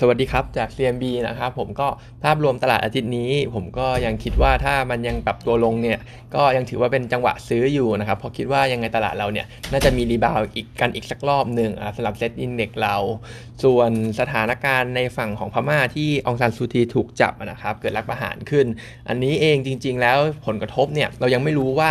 สวัสดีครับจาก CMB นะครับผมก็ภาพรวมตลาดอาทิตย์นี้ ผมก็ยังคิดว่าถ้ามันยังปรับตัวลงเนี่ยก็ยังถือว่าเป็นจังหวะซื้ออยู่นะครับเพราะคิดว่ายังไงตลาดเราเนี่ยน่าจะมี rebound อีกกันอีกสักรอบหนึ่งสำหรับ SET Index เรา ส่วนสถานการณ์ในฝั่งของพม่าที่อองซานซูจีถูกจับนะครับเกิดรัฐประหารขึ้น อันนี้เองจริง ๆ แล้วผลกระทบเนี่ยเรายังไม่รู้ว่า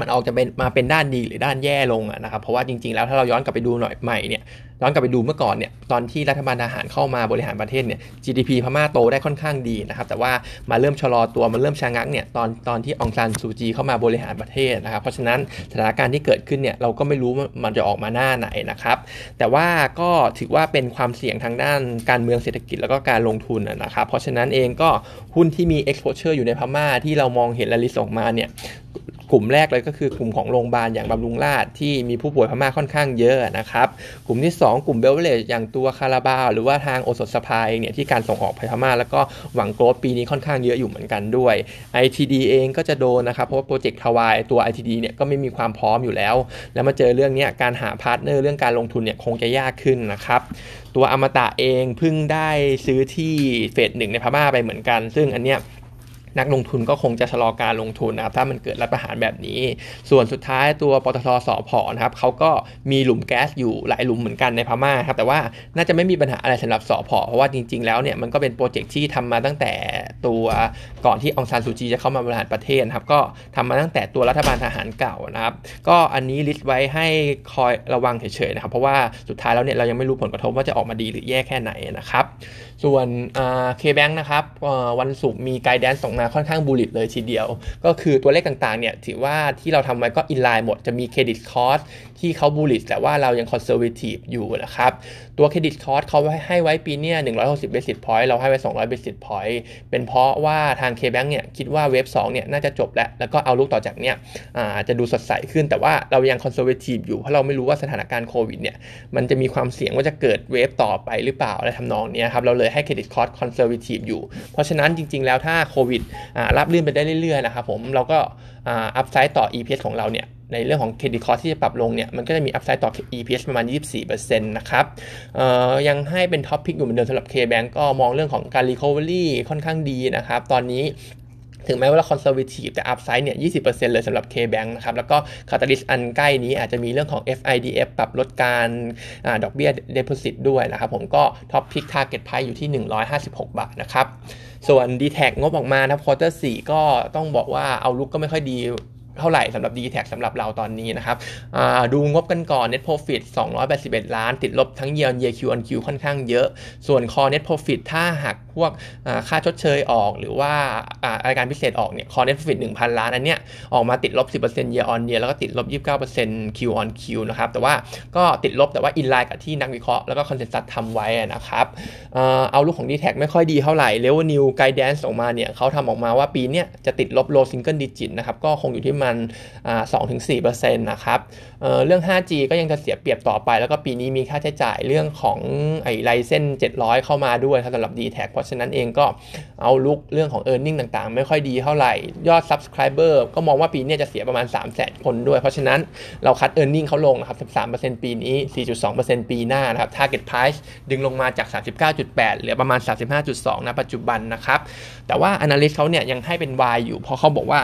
มันออกจะเป็นมาเป็นด้านดีหรือด้านแย่ลงนะครับเพราะว่าจริง ๆ แล้วถ้าเราย้อนกลับไปดูหน่อยไหมเนี่ย ย้อนกลับไปดูเมื่อก่อนเนี่ยตอนที่รัฐบาลทหารเข้ามาบริหารประเทศเนี่ย GDP พม่าโตได้ค่อนข้างดีนะครับแต่ว่ามาเริ่มชะลอตัวมันเริ่มชะงักเนี่ยตอนตอนที่องซานซูจีเข้ามาบริหารประเทศนะครับเพราะฉะนั้นสถานการณ์ที่เกิดขึ้นเนี่ยเราก็ไม่รู้มันจะออกมาหน้าไหนนะครับ แต่ว่าก็ถือว่าเป็นความเสี่ยงทางด้านการเมืองเศรษฐกิจแล้วก็การลงทุนนะครับเพราะฉะนั้นเองก็หุ้นที่มี exposure อยู่ในพม่าที่เรามองเห็นละลิสออกมาเนี่ย กลุ่มแรกเลยก็คือกลุ่มของโรงพยาบาลอย่างบำรุงราษที่มีผู้ป่วยพม่าค่อนข้างเยอะนะครับ กลุ่มที่ 2 กลุ่ม beverage อย่างตัวคาราบาวหรือว่าทางโอสถสภาเองเนี่ยที่การส่งออกไปพม่าแล้วก็หวัง growth ปีนี้ค่อนข้างเยอะอยู่เหมือนกันด้วย ITD เองก็จะโดนนะครับเพราะว่าโปรเจกต์ทวายตัว ITD เนี่ยก็ไม่มีความพร้อมอยู่แล้ว แล้วมาเจอเรื่องนี้การหา partner เรื่องการลงทุนเนี่ยคงจะยากขึ้นนะครับตัวอมตะเองเพิ่งได้ซื้อที่ phase หนึ่งในพม่าไปเหมือนกัน ซึ่งอันเนี้ย นักลงทุนก็คงจะชะลอการลงทุนนะครับถ้ามันเกิดรัฐประหารแบบนี้ ส่วนสุดท้ายตัวปตทสอพอนะครับเขาก็มีหลุมแก๊สอยู่หลายหลุมเหมือนกันในพม่าครับแต่ว่าน่าจะไม่มีปัญหาอะไรสำหรับสอพอเพราะว่าจริง ๆ แล้วเนี่ยมันก็เป็นโปรเจกต์ที่ทำมาตั้งแต่ตัวก่อนที่อองซานซูจีจะเข้ามาบริหารประเทศครับก็ทำมาตั้งแต่ตัวรัฐบาลทหารเก่านะครับก็อันนี้ list ไว้ให้คอยระวังเฉยๆนะครับเพราะว่าสุดท้ายแล้วเนี่ยเรายังไม่รู้ผลกระทบว่าจะออกมาดีหรือแย่แค่ไหนนะครับส่วน KBank นะครับวันศุกร์มี guidance ส่งมาค่อนข้าง bullish เลยทีเดียว ก็คือตัวเลขต่างๆเนี่ยถือว่าที่เราทำไว้ก็ in line หมดจะมี credit cost ที่เขา bullish แต่ว่าเรายัง conservative อยู่นะครับ ตัว credit cost เขาให้ไว้ปีนี้160 basis point เราให้ไว้ 200 basis point เป็นเพราะว่าทาง KBank เนี่ยคิดว่า wave 2เนี่ยน่าจะจบแล้ว แล้วก็ outlook ต่อจากเนี่ยจะดูสดใสขึ้นแต่ว่าเรายัง conservative อยู่ เพราะเราไม่รู้ว่าสถานการณ์โควิดเนี่ยมันจะมีความเสี่ยงว่าจะเกิด wave ต่อไปหรือเปล่าอะไรทำนองนี้ครับเราเลยให้ credit cost conservative อยู่ เพราะฉะนั้นจริง ๆ แล้วถ้าโควิดราบรื่นไปได้เรื่อยๆนะครับผมเราก็ upside ต่อ EPS ของเราเนี่ย ในเรื่องของ credit cost ที่จะปรับลงเนี่ยมันก็จะมี upside ต่อ EPS ประมาณ 24%นะครับยังให้เป็น top pick อยู่เหมือนเดิมสำหรับ KBank ก็มองเรื่องของการ Recovery ค่อนข้างดีนะครับ ตอนนี้ถึงแม้ว่าเรา conservative แต่ upside เนี่ย 20%เลยสำหรับ K-Bank นะครับ แล้วก็ catalyst อันใกล้นี้อาจจะมีเรื่องของ FIDF ปรับลดการอดอกเบี้ยเด p o s i t ด้วยนะครับ ผมก็top pick target price อยู่ที่ 156 บาทนะครับ ส่วน d t แทงบออกมานะควอเตอร์4ก็ต้องบอกว่า outlook ก็ไม่ค่อยดี เท่าไหร่สำหรับ d t แทสำหรับเราตอนนี้นะครับดูงบกันก่อน net profit 281 ล้าน ติดลบทั้ง year on year Q on Q ค่อนข้างเยอะ ส่วน core net profit ถ้าหักพวกค่าชดเชยออก หรือว่ารายการพิเศษออกเนี่ย core net profit 1,000 ล้านอันเนี้ยออกมาติดลบ 10% year on year แล้วก็ติดลบ 29% Q on Q นะครับ แต่ว่าก็ติดลบแต่ว่าอินไลน์กับที่นักวิเคราะห์แล้วก็คอนเซนแซสทำไว้นะครับเอาลูกของ d t แทไม่ค่อยดีเท่าไหร่ revenue guidance ออกมาเนี่ยเขาทำออกมาว่าปีเนี้ยจะติดลบ low single digit นะครับก็คงอยู่ที่มันสองถึงสี่เปอร์เซ็นต์นะครับเเรื่อง 5G ก็ยังจะเสียเปรียบต่อไป แล้วก็ปีนี้มีค่าใช้จ่ายเรื่องของไอ้ไลเส้น700 เข้ามาด้วยสำหรับ d t แทเพราะฉะนั้นเองก็เอาลุกเรื่องของ e a r n i n g ต่างๆ ไม่ค่อยดีเท่าไหร่ ยอด Subscriber ก็มองว่าปีนี้จะเสียประมาณ3 0 0 0 0 0คนด้วย เพราะฉะนั้นเราคัด e a r n i n g เขาลงนะครับ 13%ปีนี้ 4.2%ปีหน้านะครับ Target Price ดึงลงมาจาก 39.8 เหลือประมาณ 35.2 นะปัจจุบันนะครับแต่ว่า Analyst เขาเนี่ยยังให้เป็น Y อยู่เพราะเขาบอกว่า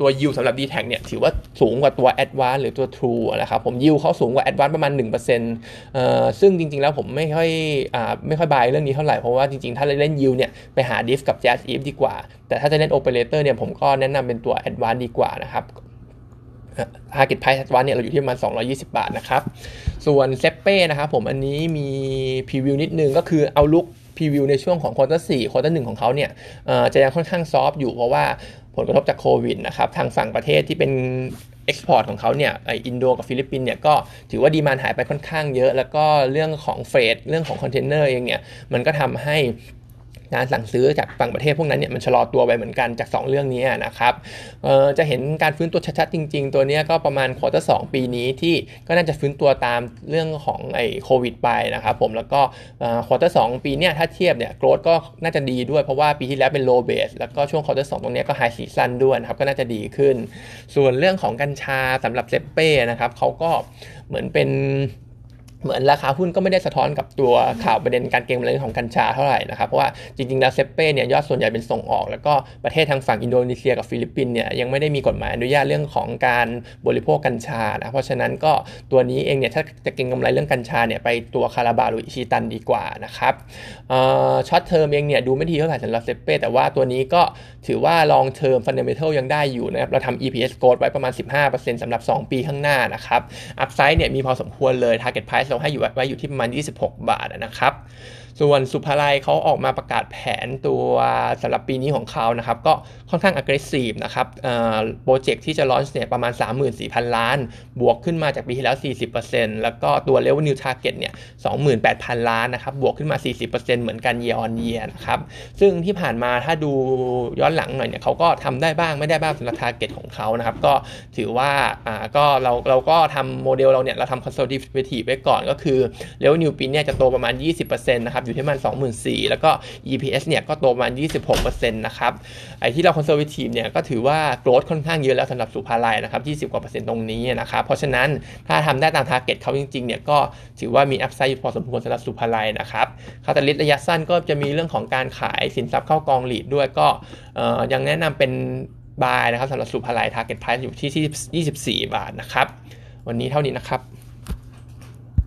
ตัวยิสำหรับ d t แทเนี่ยถือว่าสูงกว่าตัว a d v a n c e หรือตัว True นะครับผมยิวเขาสูงกว่า a d v a n c e ประมาณ 1%เอ่อซึ่งจริง ๆ แล้วผมไม่ค่อยอ่าไม่ค่อยบายเรื่องนี้เท่าไหร่ เพราะว่าจริง ๆ ถ้าเล่นยิวเนี่ยไปหา diff กับ jazz if ดีกว่า แต่ถ้าจะเล่น operator เนี่ยผมก็แนะนำเป็นตัว a d v a n c e ดีกว่านะครับ target price advance เนี่ยเราอยู่ที่ประมาณ 220 บาทนะครับ ส่วนเซ็ปเป้นะครับผมอันนี้มี preview นิดนึงก็คือ outlook preview ในช่วงของ quarter สี่ quarter หนึ่งของเขาเนี่ยจะยังค่อนข้าง soft อยู่เพราะว่า ผลกระทบจากโควิดนะครับทางฝั่งประเทศที่เป็น export ของเขาเนี่ยไออินโดกับฟิลิปปินเนี่ยก็ถือว่า demand หายไปค่อนข้างเยอะ แล้วก็เรื่องของ freight เรื่องของคอนเทนเนอร์เองเนี่ยมันก็ทำให้ การสั่งซื้อจากฝั่งประเทศพวกนั้นเนี่ยมันชะลอตัวไปเหมือนกันจาก 2 เรื่องนี้นะครับจะเห็นการฟื้นตัวชัดๆ จริง ๆ ตัวนี้ก็ประมาณ quarter สองปีนี้ที่ก็น่าจะฟื้นตัวตามเรื่องของไอ้โควิดไปนะครับผมแล้วก็ quarter สองปีนี้ถ้าเทียบเนี่ย growth ก็น่าจะดีด้วยเพราะว่าปีที่แล้วเป็น low base แล้วก็ช่วง quarter สองตรงนี้ก็ high season ด้วยนะครับก็น่าจะดีขึ้น ส่วนเรื่องของกัญชาสำหรับเซ็ปเป้นะครับเขาก็เหมือนเป็น เหมือนราคาหุ้นก็ไม่ได้สะท้อนกับตัวข่าวประเด็นการเก็งกำไรของกัญชาเท่าไหร่นะครับ เพราะว่าจริงๆแล้วเซ็ปเป้เนี่ยยอดส่วนใหญ่เป็นส่งออก แล้วก็ประเทศทางฝั่งอินโดนีเซียกับฟิลิปปินส์เนี่ยยังไม่ได้มีกฎหมายอนุญาตเรื่องของการบริโภคกัญชานะเพราะฉะนั้นก็ตัวนี้เองเนี่ยถ้าจะเก็งกำไรเรื่องกัญชาเนี่ยไปตัวคาราบาวหรืออิชิตันดีกว่านะครับ short term เองเนี่ยดูไม่ดีเท่าไหร่สำหรับเซ็ปเป้แต่ว่าตัวนี้ก็ถือว่า long term fundamental ยังได้อยู่นะครับเราทำ EPS growth ไว้ประมาณ 15%สำหรับ 2 ปีข้างหน้านะครับ upside เนี่ยมีพอสมควรเลย target price เราให้อยู่ไว้อยู่ที่ประมาณ26 บาทนะครับส่วนสุภาลัยเขาออกมาประกาศแผนตัวสำหรับปีนี้ของเขานะครับ ก็ค่อนข้าง aggressive นะครับโปรเจกต์ที่จะลอนช์เนี่ยประมาณ 34,000 ล้าน บวกขึ้นมาจากปีที่แล้ว 40%แล้วก็ตัว revenue target เนี่ย 28,000 ล้านนะครับ บวกขึ้นมา 40%เหมือนกัน year on year นะครับ ซึ่งที่ผ่านมาถ้าดูย้อนหลังหน่อยเนี่ยเขาก็ทำได้บ้างไม่ได้บ้างสำหรับ target ของเขานะครับ ก็ถือว่าอ่าก็เราเราก็ทำโมเดลเราเนี่ยเราทำ conservative ไว้ก่อนก็คือ revenue ปีนี้จะโตประมาณ 20%นะครับอยู่ที่มัน 24,000 แล้วก็ EPS เนี่ยก็โตประมาณ 26%นะครับไอ้ที่เรา conservative เนี่ยก็ถือว่า growth ค่อนข้างเยอะแล้วสำหรับสุภาลัยนะครับ20กว่าเปอร์เซ็นต์ตรงนี้นะครับเพราะฉะนั้นถ้าทำได้ตาม target เขาจริงๆเนี่ยก็ถือว่ามี upside พอสมควรสำหรับสุภาลัยนะครับคาตาลิสระยะสั้นก็จะมีเรื่องของการขายสินทรัพย์เข้ากองหลีดด้วยก็ยังแนะนำเป็นบายนะครับสำหรับสุภาลัย target price อยู่ที่ 24 บาทนะครับ วันนี้เท่านี้นะครับ